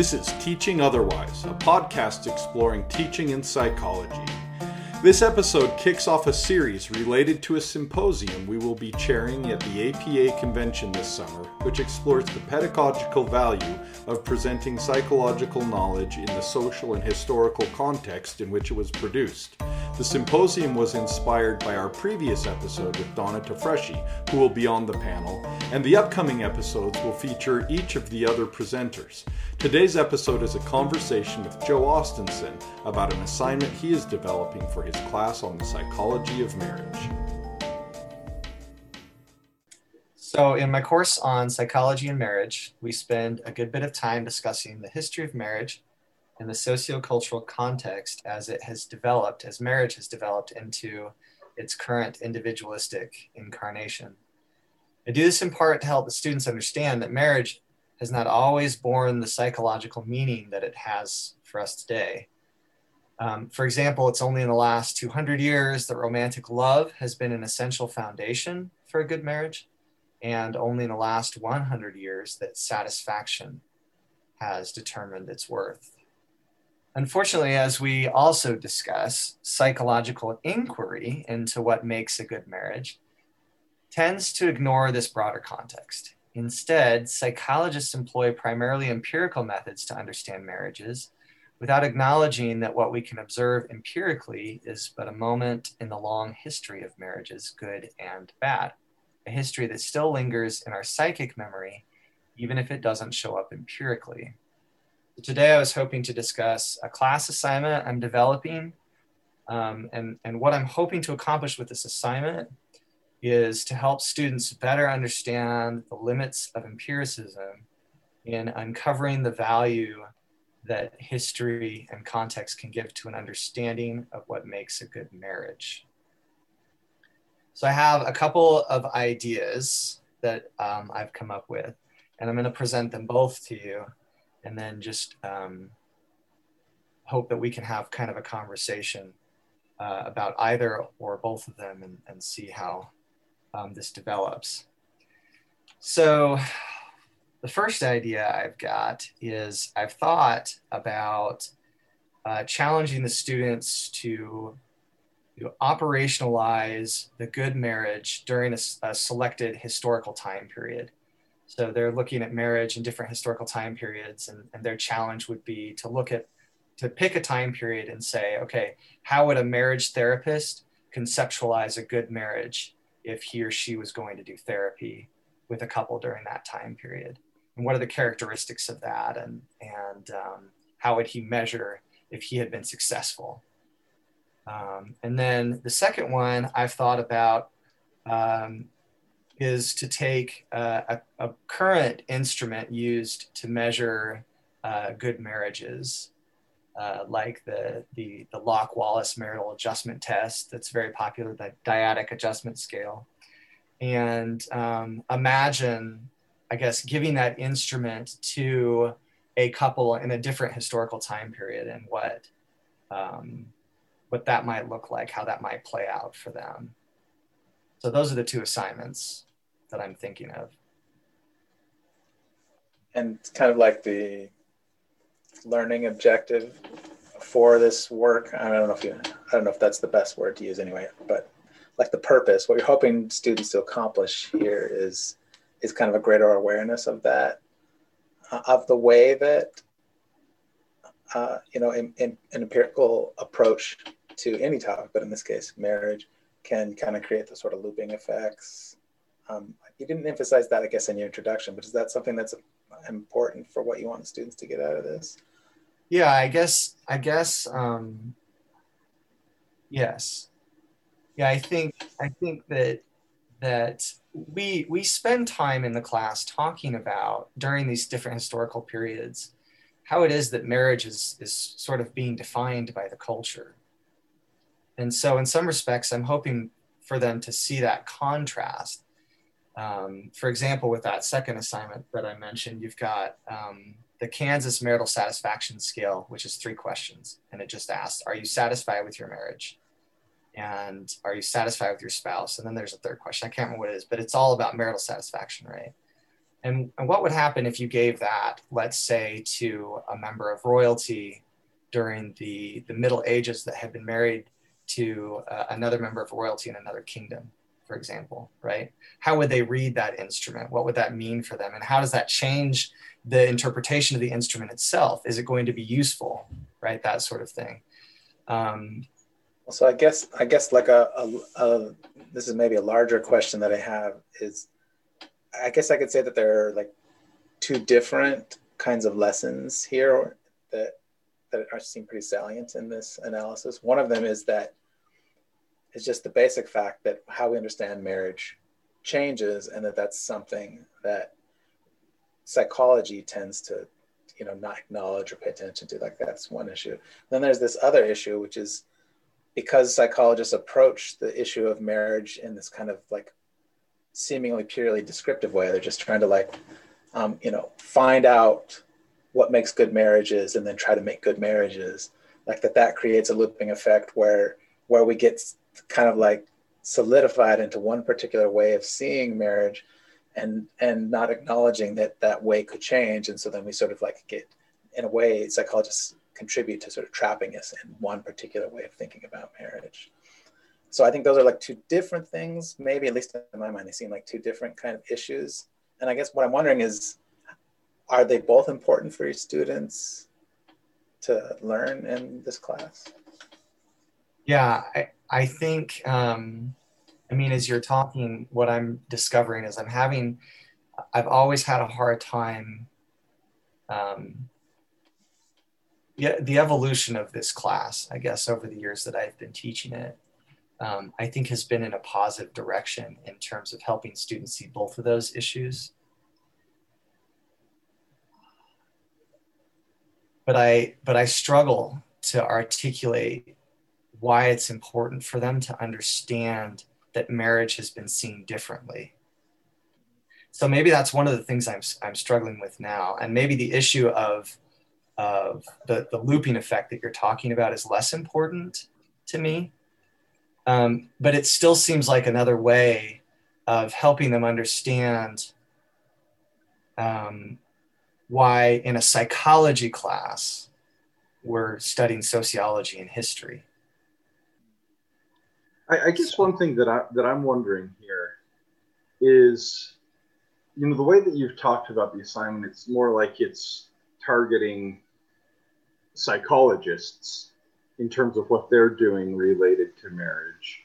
This is Teaching Otherwise, a podcast exploring teaching and psychology. This episode kicks off a series related to a symposium we will be chairing at the APA convention this summer, which explores the pedagogical value of presenting psychological knowledge in the social and historical context in which it was produced. The symposium was inspired by our previous episode with Donna Tafreshi, who will be on the panel, and the upcoming episodes will feature each of the other presenters. Today's episode is a conversation with Joe Ostenson about an assignment he is developing for his class on the psychology of marriage. So, in my course on psychology and marriage, we spend a good bit of time discussing the history of marriage and the sociocultural context as it has developed, as marriage has developed into its current individualistic incarnation. I do this in part to help the students understand that marriage has not always borne the psychological meaning that it has for us today. Um, for example, it's only in the last 200 years that romantic love has been an essential foundation for a good marriage, and only in the last 100 years that satisfaction has determined its worth. Unfortunately, as we also discuss, psychological inquiry into what makes a good marriage tends to ignore this broader context. Instead, psychologists employ primarily empirical methods to understand marriages without acknowledging that what we can observe empirically is but a moment in the long history of marriages, good and bad, a history that still lingers in our psychic memory, even if it doesn't show up empirically. Today, I was hoping to discuss a class assignment I'm developing. Um, and, and what I'm hoping to accomplish with this assignment is to help students better understand the limits of empiricism in uncovering the value that history and context can give to an understanding of what makes a good marriage. So I have a couple of ideas that um, I've come up with, and I'm going to present them both to you, and then just um, hope that we can have kind of a conversation uh, about either or both of them and, and see how um, this develops. So, the first idea I've got is I've thought about uh, challenging the students to, to, operationalize the good marriage during a, a, selected historical time period. So they're looking at marriage in different historical time periods, and, and their challenge would be to look at to pick a time period and say, okay, how would a marriage therapist conceptualize a good marriage if he or she was going to do therapy with a couple during that time period and what are the characteristics of that and and um, how would he measure if he had been successful um, and then the second one i've thought about um, is to take a, a, current instrument used to measure uh, good marriages uh, like the, the, the Locke Wallace marital adjustment test that's very popular, the dyadic adjustment scale. And um, imagine, I guess, giving that instrument to a couple in a different historical time period and what, um, what that might look like, how that might play out for them. So those are the two assignments that I'm thinking of. And kind of like the learning objective for this work. I don't know if you, I don't know if that's the best word to use anyway, but like the purpose, what you're hoping students to accomplish here is is kind of a greater awareness of that, uh, of the way that uh, you know, in, in, an empirical approach to any topic, but in this case, marriage, can kind of create the sort of looping effects. Um, you didn't emphasize that, I guess, in your introduction, but is that something that's important for what you want students to get out of this? yeah i guess i guess um yes yeah i think i think that that we we spend time in the class talking about during these different historical periods how it is that marriage is is sort of being defined by the culture and so in some respects i'm hoping for them to see that contrast um, for example with that second assignment that i mentioned you've got um, the Kansas Marital Satisfaction Scale, which is three questions. And it just asks, Are you satisfied with your marriage? And are you satisfied with your spouse? And then there's a third question. I can't remember what it is, but it's all about marital satisfaction, right? And, and what would happen if you gave that, let's say, to a member of royalty during the, the Middle Ages that had been married to uh, another member of royalty in another kingdom, for example, right? How would they read that instrument? What would that mean for them? And how does that change the interpretation of the instrument itself? Is it going to be useful, right? That sort of thing. Um, so I guess I guess like a, a, a, this is maybe a larger question that I have is I guess I could say that there are like two different kinds of lessons here that that are seem pretty salient in this analysis. One of them is that it's just the basic fact that how we understand marriage changes and that that's something that psychology tends to you know not acknowledge or pay attention to like that's one issue then there's this other issue which is because psychologists approach the issue of marriage in this kind of like seemingly purely descriptive way. They're just trying to like um, you know find out what makes good marriages and then try to make good marriages. Like that that creates a looping effect where where we get kind of like solidified into one particular way of seeing marriage and and not acknowledging that that way could change. And so then we sort of like get in a way psychologists contribute to sort of trapping us in one particular way of thinking about marriage. So i think those are like two different things. Maybe at least in my mind they seem like two different kind of issues. And i guess what i'm wondering is are they both important for your students to learn in this class? Yeah i, I think um, I mean, as you're talking, what I'm discovering is I'm having, I've always had a hard time. Um, the evolution of this class, I guess, over the years that I've been teaching it, um, I think has been in a positive direction in terms of helping students see both of those issues. But I, but I struggle to articulate why it's important for them to understand that marriage has been seen differently. So maybe that's one of the things I'm, I'm struggling with now. And maybe the issue of, of the, the looping effect that you're talking about is less important to me. Um, but it still seems like another way of helping them understand um, why in a psychology class we're studying sociology and history I, I guess one thing that I that I'm wondering here is, you know, the way that you've talked about the assignment, it's more like it's targeting psychologists in terms of what they're doing related to marriage.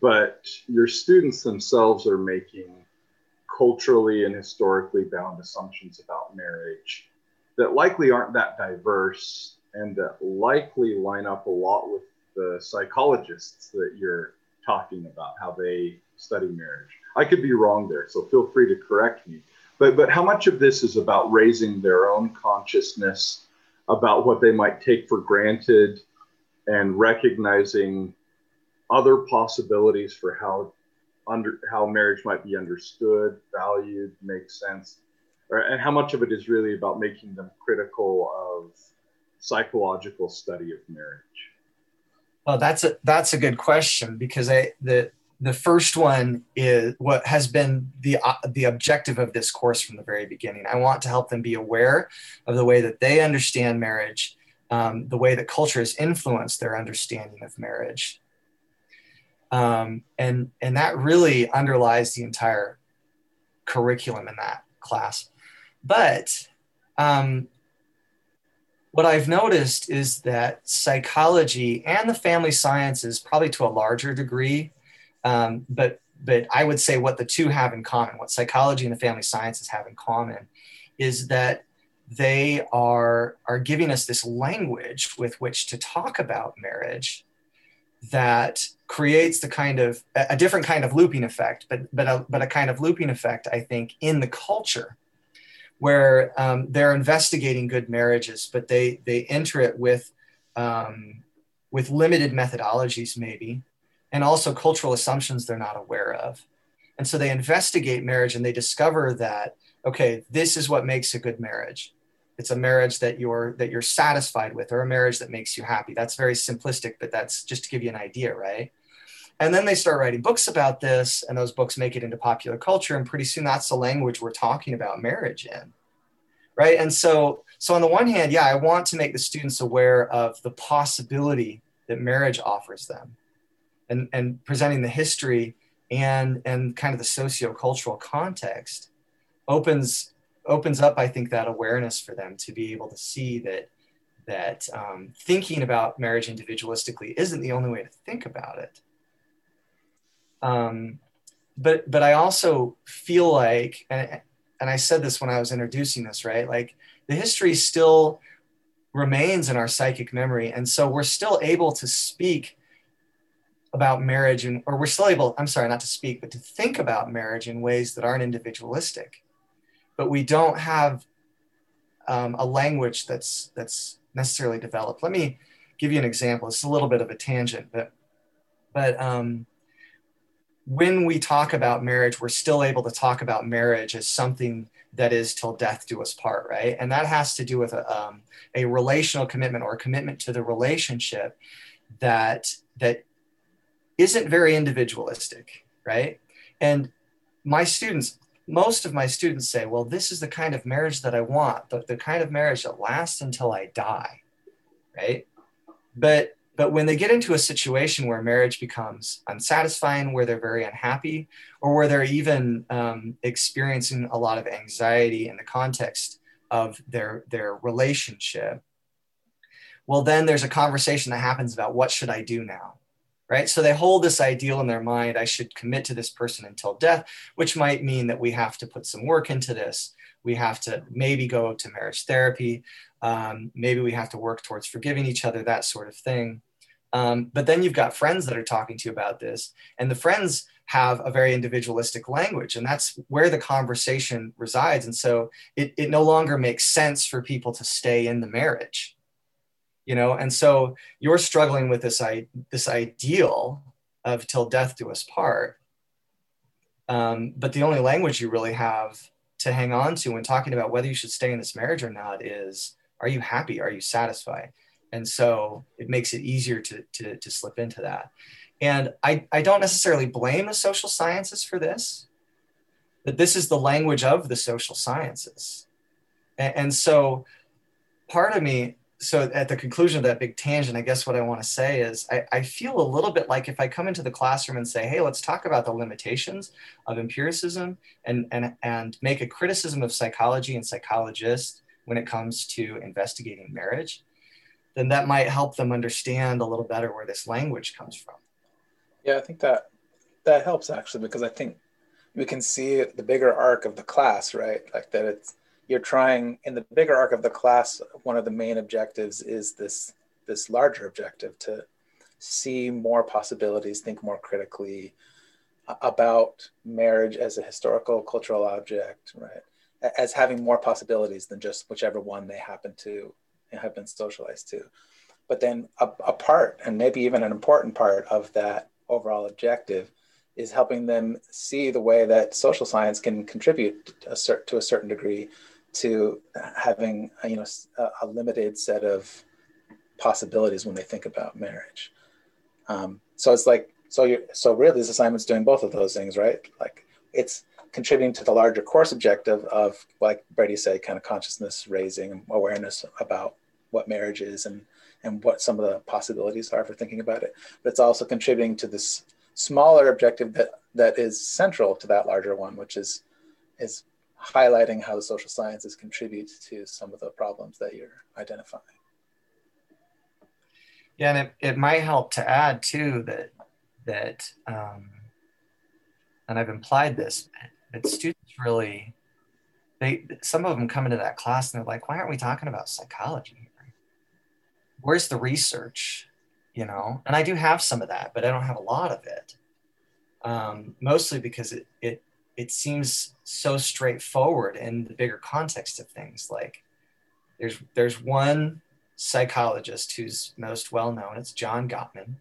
But your students themselves are making culturally and historically bound assumptions about marriage that likely aren't that diverse and that likely line up a lot with the psychologists that you're talking about, how they study marriage. I could be wrong there, so feel free to correct me. But, but how much of this is about raising their own consciousness about what they might take for granted and recognizing other possibilities for how under how marriage might be understood, valued, makes sense, or, and how much of it is really about making them critical of psychological study of marriage. Well, that's a that's a good question because I the the first one is what has been the uh, the objective of this course from the very beginning. I want to help them be aware of the way that they understand marriage, um, the way that culture has influenced their understanding of marriage, um, and and that really underlies the entire curriculum in that class. But um, what I've noticed is that psychology and the family sciences, probably to a larger degree, um, but but I would say what the two have in common, what psychology and the family sciences have in common, is that they are are giving us this language with which to talk about marriage that creates the kind of a different kind of looping effect, but but a, but a kind of looping effect, I think, in the culture where um, they're investigating good marriages, but they they enter it with um, with limited methodologies, maybe, and also cultural assumptions they're not aware of. And so they investigate marriage and they discover that okay, this is what makes a good marriage. It's a marriage that you're that you're satisfied with, or a marriage that makes you happy. That's very simplistic, but that's just to give you an idea, right? and then they start writing books about this and those books make it into popular culture and pretty soon that's the language we're talking about marriage in right and so so on the one hand yeah i want to make the students aware of the possibility that marriage offers them and and presenting the history and and kind of the socio-cultural context opens opens up i think that awareness for them to be able to see that that um, thinking about marriage individualistically isn't the only way to think about it. Um, but but i also feel like and, and i said this when i was introducing this right? Like the history still remains in our psychic memory and so we're still able to speak about marriage and or we're still able i'm sorry not to speak but to think about marriage in ways that aren't individualistic. But we don't have um, a language that's that's necessarily developed. Let me give you an example. It's a little bit of a tangent but but um, when we talk about marriage we're still able to talk about marriage as something that is till death do us part right? And that has to do with a, um, a relational commitment or a commitment to the relationship that that isn't very individualistic, right? And my students, most of my students say, well, this is the kind of marriage that I want, the, the kind of marriage that lasts until I die, right? But but when they get into a situation where marriage becomes unsatisfying, where they're very unhappy, or where they're even um, experiencing a lot of anxiety in the context of their their relationship, well, then there's a conversation that happens about what should I do now? Right? So they hold this ideal in their mind I should commit to this person until death, which might mean that we have to put some work into this. We have to maybe go to marriage therapy. Um, maybe we have to work towards forgiving each other, that sort of thing. Um, but then you've got friends that are talking to you about this, and the friends have a very individualistic language, and that's where the conversation resides. And so it, it no longer makes sense for people to stay in the marriage you know? And so you're struggling with this i this ideal of till death do us part. Um, but the only language you really have to hang on to when talking about whether you should stay in this marriage or not is are you happy? Are you satisfied? And so it makes it easier to, to, to slip into that. And I, I don't necessarily blame the social sciences for this but this is the language of the social sciences. And, and so part of me so at the conclusion of that big tangent, I guess what I want to say is I, I, feel a little bit like if I come into the classroom and say, hey, let's talk about the limitations of empiricism and, and, and make a criticism of psychology and psychologists when it comes to investigating marriage, then that might help them understand a little better where this language comes from. Yeah, I think that that helps actually because I think we can see the bigger arc of the class, right? Like that it's you're trying in the bigger arc of the class one of the main objectives is this this larger objective to see more possibilities think more critically about marriage as a historical cultural object right? As having more possibilities than just whichever one they happen to have been socialized to. But then a, a part and maybe even an important part of that overall objective is helping them see the way that social science can contribute to a, cert- to a certain degree to having you know a, a limited set of possibilities when they think about marriage. Um, so it's like so you so really this assignment's doing both of those things, right? Like it's contributing to the larger course objective of like Brady said, kind of consciousness raising awareness about what marriage is and and what some of the possibilities are for thinking about it. But it's also contributing to this smaller objective that that is central to that larger one, which is is highlighting how the social sciences contribute to some of the problems that you're identifying. Yeah, and it, it might help to add too that that um, and I've implied this that students really they some of them come into that class and they're like, why aren't we talking about psychology here? Where's the research? You know, and I do have some of that, but I don't have a lot of it. Um, mostly because it, it it seems so straightforward in the bigger context of things. Like there's there's one psychologist who's most well known. It's John Gottman,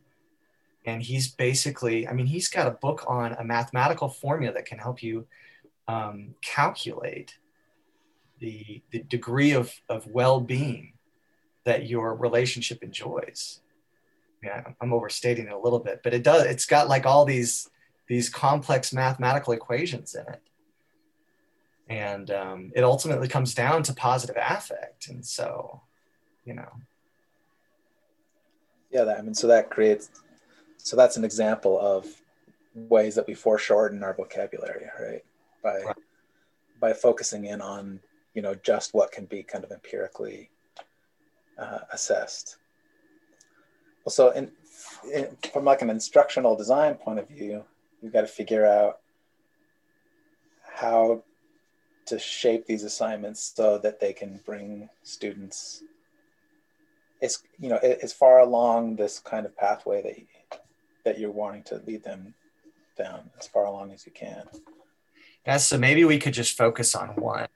and he's basically I mean he's got a book on a mathematical formula that can help you um, calculate the the degree of of well being that your relationship enjoys. yeah, I'm overstating it a little bit, but it does. It's got like all these these complex mathematical equations in it, and um, it ultimately comes down to positive affect. And so, you know, yeah, that, I mean, so that creates. So that's an example of ways that we foreshorten our vocabulary, right? By right. by focusing in on you know just what can be kind of empirically uh, assessed. Well, so in, in, from like an instructional design point of view, you've got to figure out how to shape these assignments so that they can bring students it's you know as far along this kind of pathway that you, that you're wanting to lead them down as far along as you can. Yeah, so maybe we could just focus on one,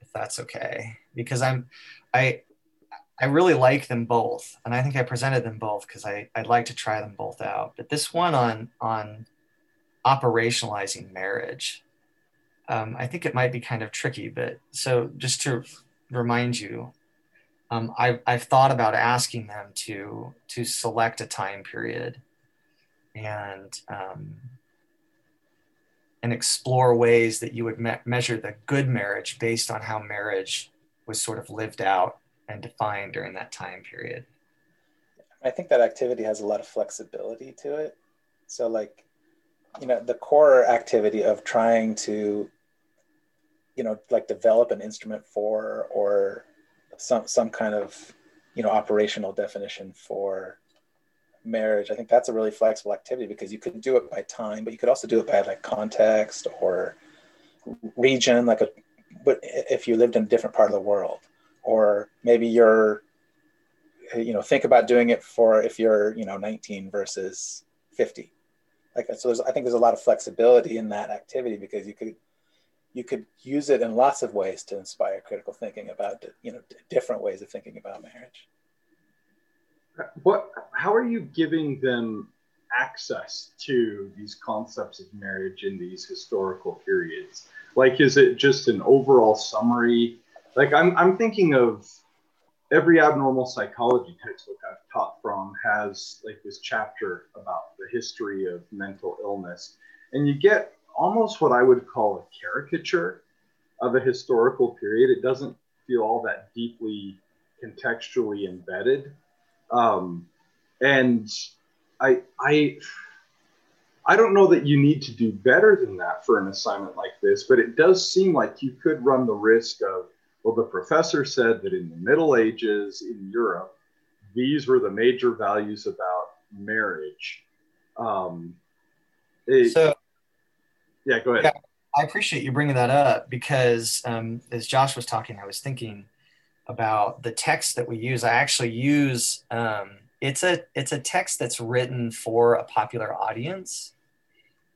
if that's okay, because I'm I I really like them both, and I think I presented them both because I I'd like to try them both out. But this one on on operationalizing marriage, um, I think it might be kind of tricky. But so just to remind you, um, I've I've thought about asking them to to select a time period, and um, and explore ways that you would me- measure the good marriage based on how marriage was sort of lived out and defined during that time period. I think that activity has a lot of flexibility to it. So, like, you know, the core activity of trying to, you know, like develop an instrument for or some some kind of, you know, operational definition for marriage. I think that's a really flexible activity because you could do it by time, but you could also do it by like context or region, like a but if you lived in a different part of the world or maybe you're you know think about doing it for if you're you know 19 versus 50 like so there's i think there's a lot of flexibility in that activity because you could you could use it in lots of ways to inspire critical thinking about you know different ways of thinking about marriage. What how are you giving them access to these concepts of marriage in these historical periods? Like is it just an overall summary? Like I'm, I'm thinking of every abnormal psychology textbook I've taught from has like this chapter about the history of mental illness. And you get almost what I would call a caricature of a historical period. It doesn't feel all that deeply contextually embedded. Um, and I, I, I don't know that you need to do better than that for an assignment like this, but it does seem like you could run the risk of well, the professor said that in the Middle Ages in Europe, these were the major values about marriage. Um, it, so, yeah, go ahead. Yeah, I appreciate you bringing that up because um, as Josh was talking, I was thinking about the text that we use. I actually use um, it's a it's a text that's written for a popular audience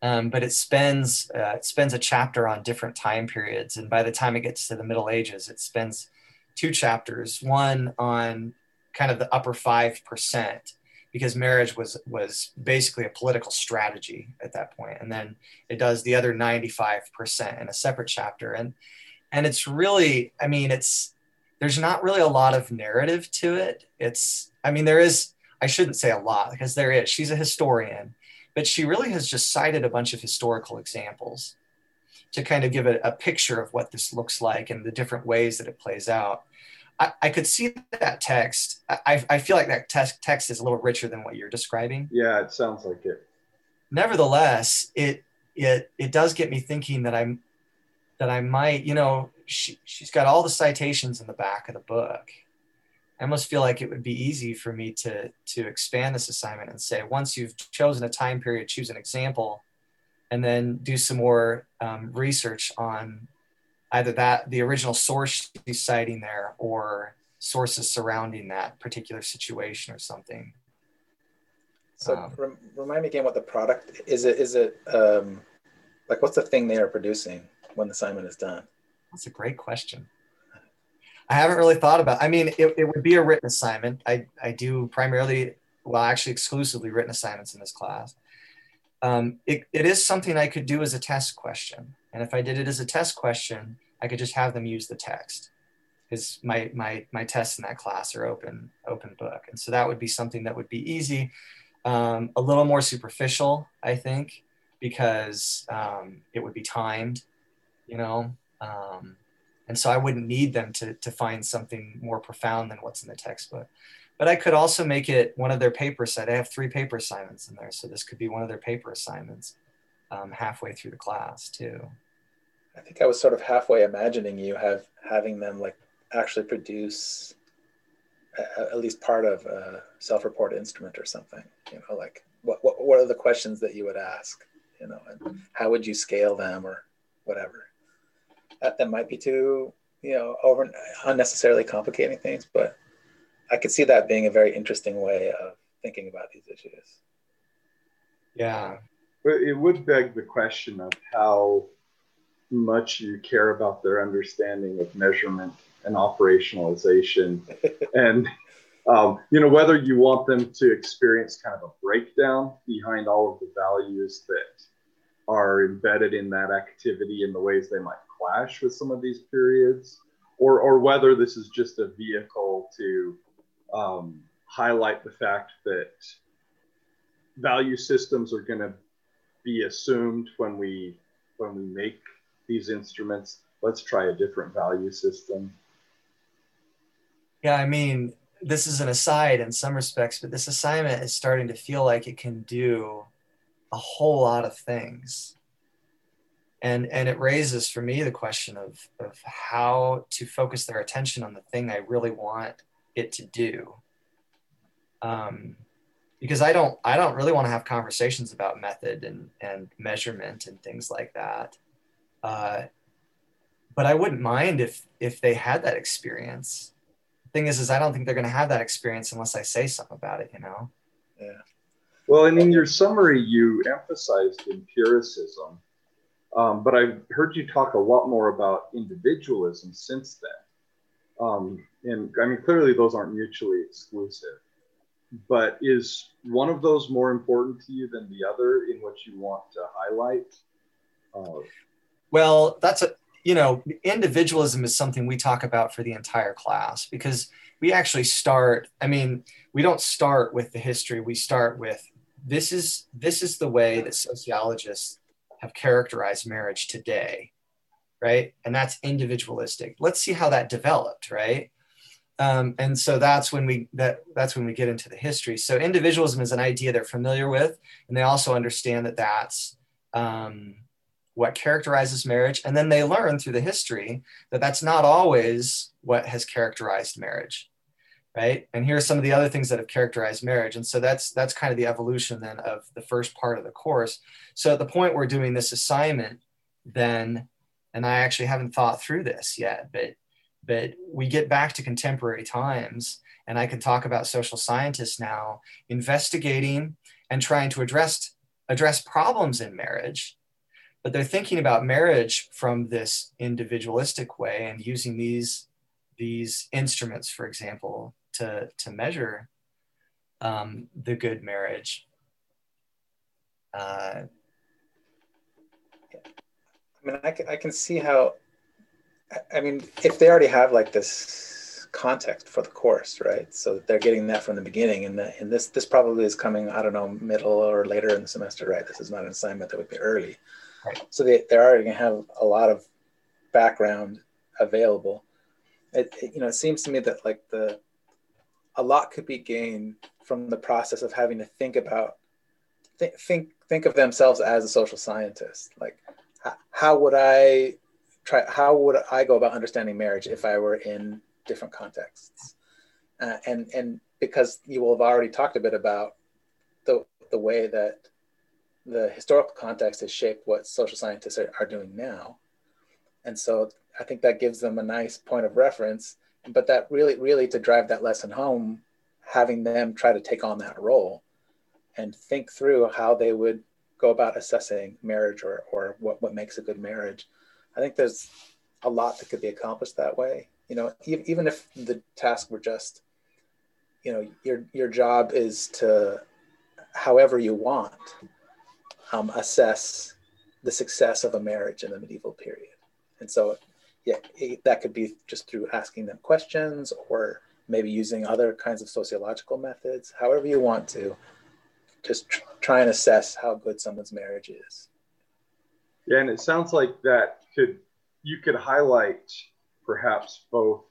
um, but it spends uh, it spends a chapter on different time periods, and by the time it gets to the Middle Ages, it spends two chapters. One on kind of the upper five percent, because marriage was was basically a political strategy at that point, and then it does the other ninety five percent in a separate chapter, and and it's really, I mean, it's there's not really a lot of narrative to it. It's, I mean, there is. I shouldn't say a lot because there is. She's a historian but she really has just cited a bunch of historical examples to kind of give a, a picture of what this looks like and the different ways that it plays out. I, I could see that text. I, I feel like that text, text is a little richer than what you're describing. Yeah, it sounds like it. Nevertheless, it it it does get me thinking that I'm that I might, you know, she she's got all the citations in the back of the book I almost feel like it would be easy for me to to expand this assignment and say once you've chosen a time period, choose an example, and then do some more um, research on either that the original source she's citing there or sources surrounding that particular situation or something. So um, remind me again what the product is. It is it um, like what's the thing they are producing when the assignment is done? That's a great question. I haven't really thought about. I mean, it, it would be a written assignment. I I do primarily, well, actually exclusively written assignments in this class. Um, it, it is something I could do as a test question, and if I did it as a test question, I could just have them use the text. because my my my tests in that class are open open book and so that would be something that would be easy um, a little more superficial i think because um, it would be timed you know um, and so i wouldn't need them to, to find something more profound than what's in the textbook. But i could also make it one of their paper set i have three paper assignments in there. So this could be one of their paper assignments um, halfway through the class too. I think i was sort of halfway imagining you have having them like actually produce a, at least part of a self-report instrument or something you know like what, what, what are the questions that you would ask you know and how would you scale them or whatever that, that might be too you know over unnecessarily complicating things but i could see that being a very interesting way of thinking about these issues. Yeah. But it would beg the question of how much you care about their understanding of measurement and operationalization. And um, you know whether you want them to experience kind of a breakdown behind all of the values that are embedded in that activity in the ways they might clash with some of these periods or, or whether this is just a vehicle to um, highlight the fact that value systems are going to be assumed when we when we make these instruments let's try a different value system yeah, I mean, this is an aside in some respects, but this assignment is starting to feel like it can do a whole lot of things. And, and it raises for me the question of, of how to focus their attention on the thing I really want it to do. Um, because I don't I don't really want to have conversations about method and, and measurement and things like that. Uh, but I wouldn't mind if if they had that experience The thing is, is I don't think they're going to have that experience unless I say something about it, you know? Yeah. Well, and in your summary, you emphasized empiricism, um, but I've heard you talk a lot more about individualism since then. Um, and I mean, clearly those aren't mutually exclusive. But is one of those more important to you than the other in what you want to highlight? Uh, well, that's a you know, individualism is something we talk about for the entire class because we actually start, I mean, we don't start with the history, we start with this is this is the way that sociologists have characterized marriage today, right? And that's individualistic. Let's see how that developed, right? Um, and so that's when we that that's when we get into the history. So individualism is an idea they're familiar with, and they also understand that that's um, what characterizes marriage and then they learn through the history that that's not always what has characterized marriage right? And here are some of the other things that have characterized marriage. And so that's that's kind of the evolution then of the first part of the course. So at the point we're doing this assignment then and i actually haven't thought through this yet but but we get back to contemporary times and i can talk about social scientists now investigating and trying to address address problems in marriage but they're thinking about marriage from this individualistic way and using these these instruments for example to to measure um, the good marriage. Uh, i mean I can, I can see how i mean if they already have like this context for the course right? So they're getting that from the beginning and, the, and this this probably is coming i don't know middle or later in the semester right? This is not an assignment that would be early. So they, they're already going to have a lot of background available. It, it, you know, it seems to me that like the, a lot could be gained from the process of having to think about, th- think, think of themselves as a social scientist. Like, how, how would I try, how would I go about understanding marriage if I were in different contexts? Uh, and, and because you will have already talked a bit about the, the way that the historical context has shaped what social scientists are, are doing now. And so I think that gives them a nice point of reference. But that really, really to drive that lesson home, having them try to take on that role and think through how they would go about assessing marriage or, or what, what makes a good marriage. I think there's a lot that could be accomplished that way. You know, even if the task were just, you know, your, your job is to, however you want, um, assess the success of a marriage in the medieval period. And so, yeah, that could be just through asking them questions or maybe using other kinds of sociological methods, however you want to, just tr- try and assess how good someone's marriage is. Yeah, and it sounds like that could you could highlight perhaps both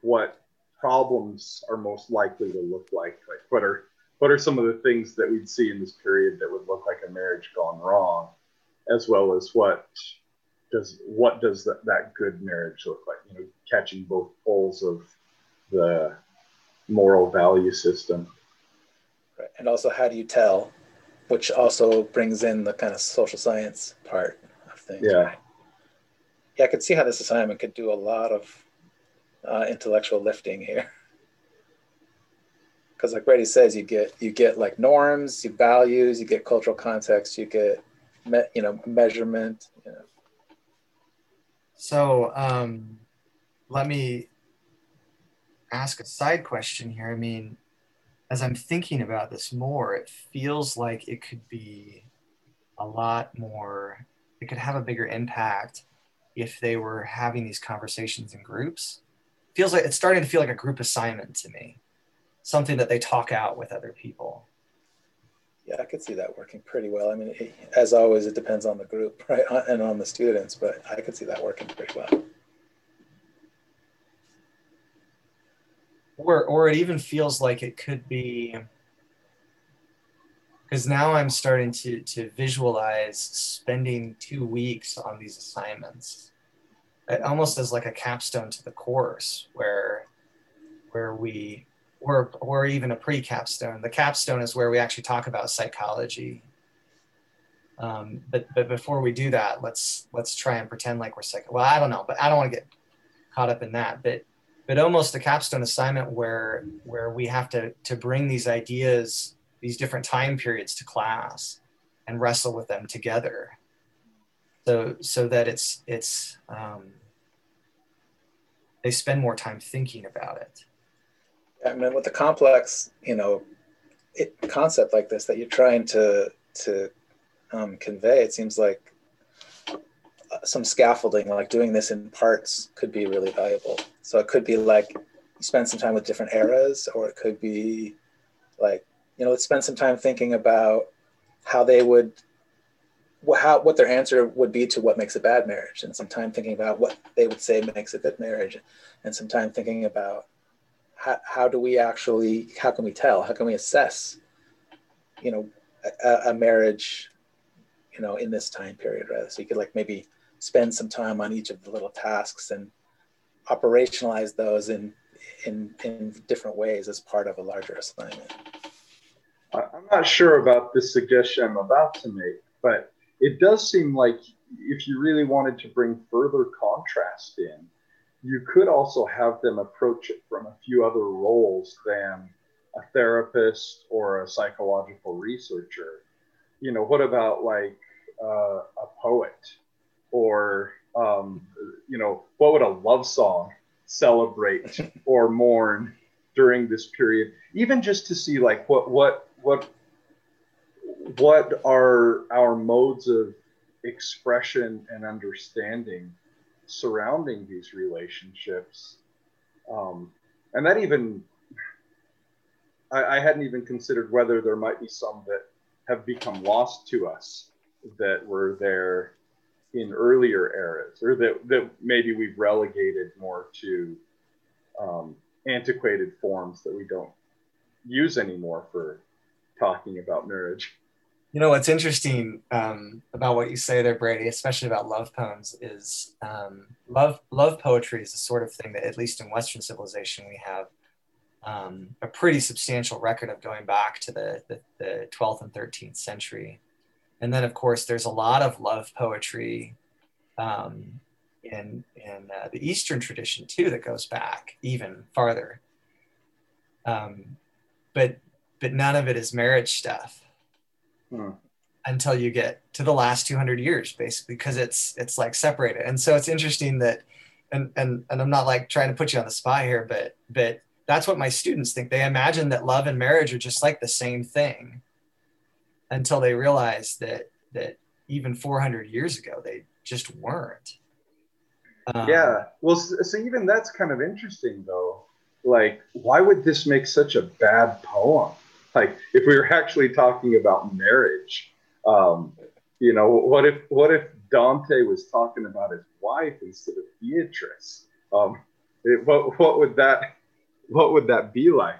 what problems are most likely to look like, like what are what are some of the things that we'd see in this period that would look like a marriage gone wrong, as well as what does what does that, that good marriage look like? You know, catching both poles of the moral value system. Right. And also, how do you tell? Which also brings in the kind of social science part of things. Yeah. Right? Yeah, I could see how this assignment could do a lot of uh, intellectual lifting here. Because, like Brady says, you get you get like norms, you values, you get cultural context, you get me, you know measurement. You know. So um, let me ask a side question here. I mean, as I'm thinking about this more, it feels like it could be a lot more, it could have a bigger impact if they were having these conversations in groups. Feels like it's starting to feel like a group assignment to me, something that they talk out with other people. Yeah, I could see that working pretty well. I mean, it, as always, it depends on the group, right, and on the students, but I could see that working pretty well. or or it even feels like it could be because now I'm starting to to visualize spending two weeks on these assignments, almost as like a capstone to the course, where where we or or even a pre-capstone. The capstone is where we actually talk about psychology. Um, but but before we do that, let's let's try and pretend like we're psych. Well, I don't know, but I don't want to get caught up in that. But but almost a capstone assignment where where we have to to bring these ideas these different time periods to class and wrestle with them together so so that it's it's um, they spend more time thinking about it i mean with the complex you know it, concept like this that you're trying to to um, convey it seems like some scaffolding, like doing this in parts, could be really valuable. So it could be like you spend some time with different eras, or it could be like you know, let's spend some time thinking about how they would, how what their answer would be to what makes a bad marriage, and some time thinking about what they would say makes a good marriage, and some time thinking about how, how do we actually, how can we tell, how can we assess, you know, a, a marriage you know in this time period right so you could like maybe spend some time on each of the little tasks and operationalize those in in in different ways as part of a larger assignment. I'm not sure about this suggestion I'm about to make, but it does seem like if you really wanted to bring further contrast in, you could also have them approach it from a few other roles than a therapist or a psychological researcher. You know, what about like uh, a poet or um, you know what would a love song celebrate or mourn during this period even just to see like what what what what are our modes of expression and understanding surrounding these relationships um, and that even I, I hadn't even considered whether there might be some that have become lost to us that were there in earlier eras, or that, that maybe we've relegated more to um, antiquated forms that we don't use anymore for talking about marriage. You know what's interesting um, about what you say there, Brady, especially about love poems, is um, love love poetry is the sort of thing that, at least in Western civilization, we have um, a pretty substantial record of going back to the, the, the 12th and 13th century. And then, of course, there's a lot of love poetry um, in, in uh, the Eastern tradition too that goes back even farther. Um, but but none of it is marriage stuff hmm. until you get to the last 200 years, basically, because it's it's like separated. And so it's interesting that, and and and I'm not like trying to put you on the spot here, but but that's what my students think. They imagine that love and marriage are just like the same thing until they realize that that even 400 years ago they just weren't Um, yeah. Well, so even that's kind of interesting, though. Like, why would this make such a bad poem? Like, if we were actually talking about marriage, um, you know, what if what if Dante was talking about his wife instead of Beatrice? Um, it, what what would that what would that be like?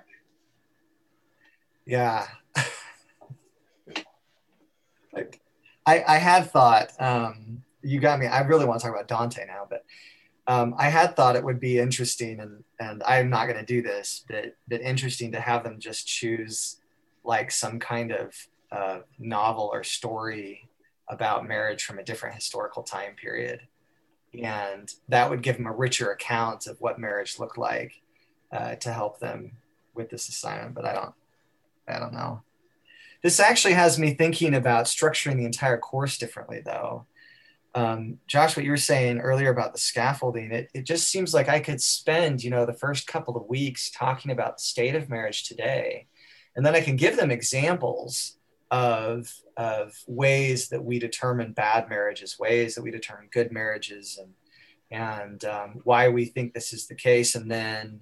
Yeah. like, I I had thought. Um, you got me. I really want to talk about Dante now, but um, I had thought it would be interesting, and and I'm not going to do this, but but interesting to have them just choose like some kind of uh, novel or story about marriage from a different historical time period, and that would give them a richer account of what marriage looked like uh, to help them with this assignment. But I don't, I don't know. This actually has me thinking about structuring the entire course differently, though um, Josh, what you were saying earlier about the scaffolding, it, it just seems like I could spend, you know, the first couple of weeks talking about the state of marriage today. And then I can give them examples of, of ways that we determine bad marriages, ways that we determine good marriages, and, and um, why we think this is the case. And then,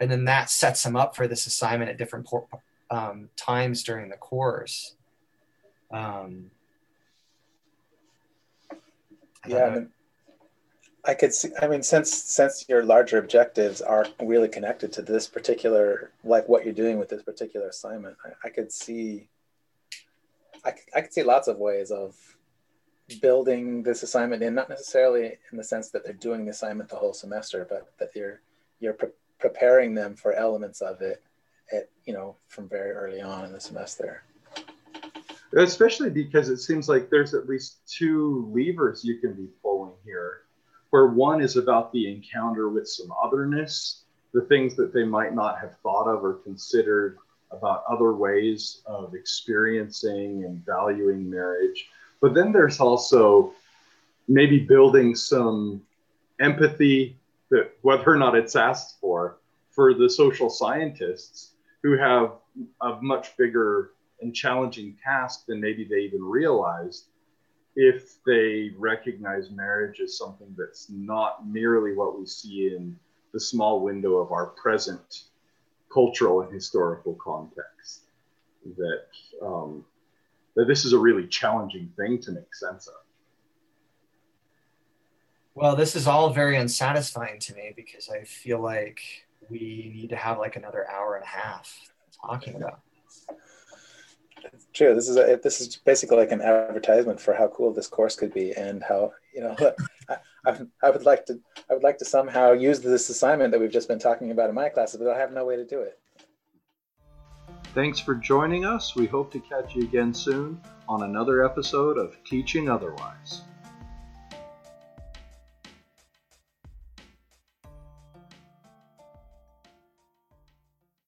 and then that sets them up for this assignment at different um, times during the course. Um, yeah I, could see i mean since since your larger objectives are really connected to this particular like what you're doing with this particular assignment i, I could see I, I could see lots of ways of building this assignment in not necessarily in the sense that they're doing the assignment the whole semester but that you're you're pre- preparing them for elements of it at you know from very early on in the semester. Especially because it seems like there's at least two levers you can be pulling here where one is about the encounter with some otherness the things that they might not have thought of or considered about other ways of experiencing and valuing marriage. But then there's also maybe building some empathy that whether or not it's asked for for the social scientists who have a much bigger and challenging task than maybe they even realized if they recognize marriage as something that's not merely what we see in the small window of our present cultural and historical context. That um, that this is a really challenging thing to make sense of. Well, this is all very unsatisfying to me because I feel like we need to have like another hour and a half talking about true. This is a, this is basically like an advertisement for how cool this course could be, and how you know. I, I, I would like to I would like to somehow use this assignment that we've just been talking about in my classes, but I have no way to do it. Thanks for joining us. We hope to catch you again soon on another episode of Teaching Otherwise.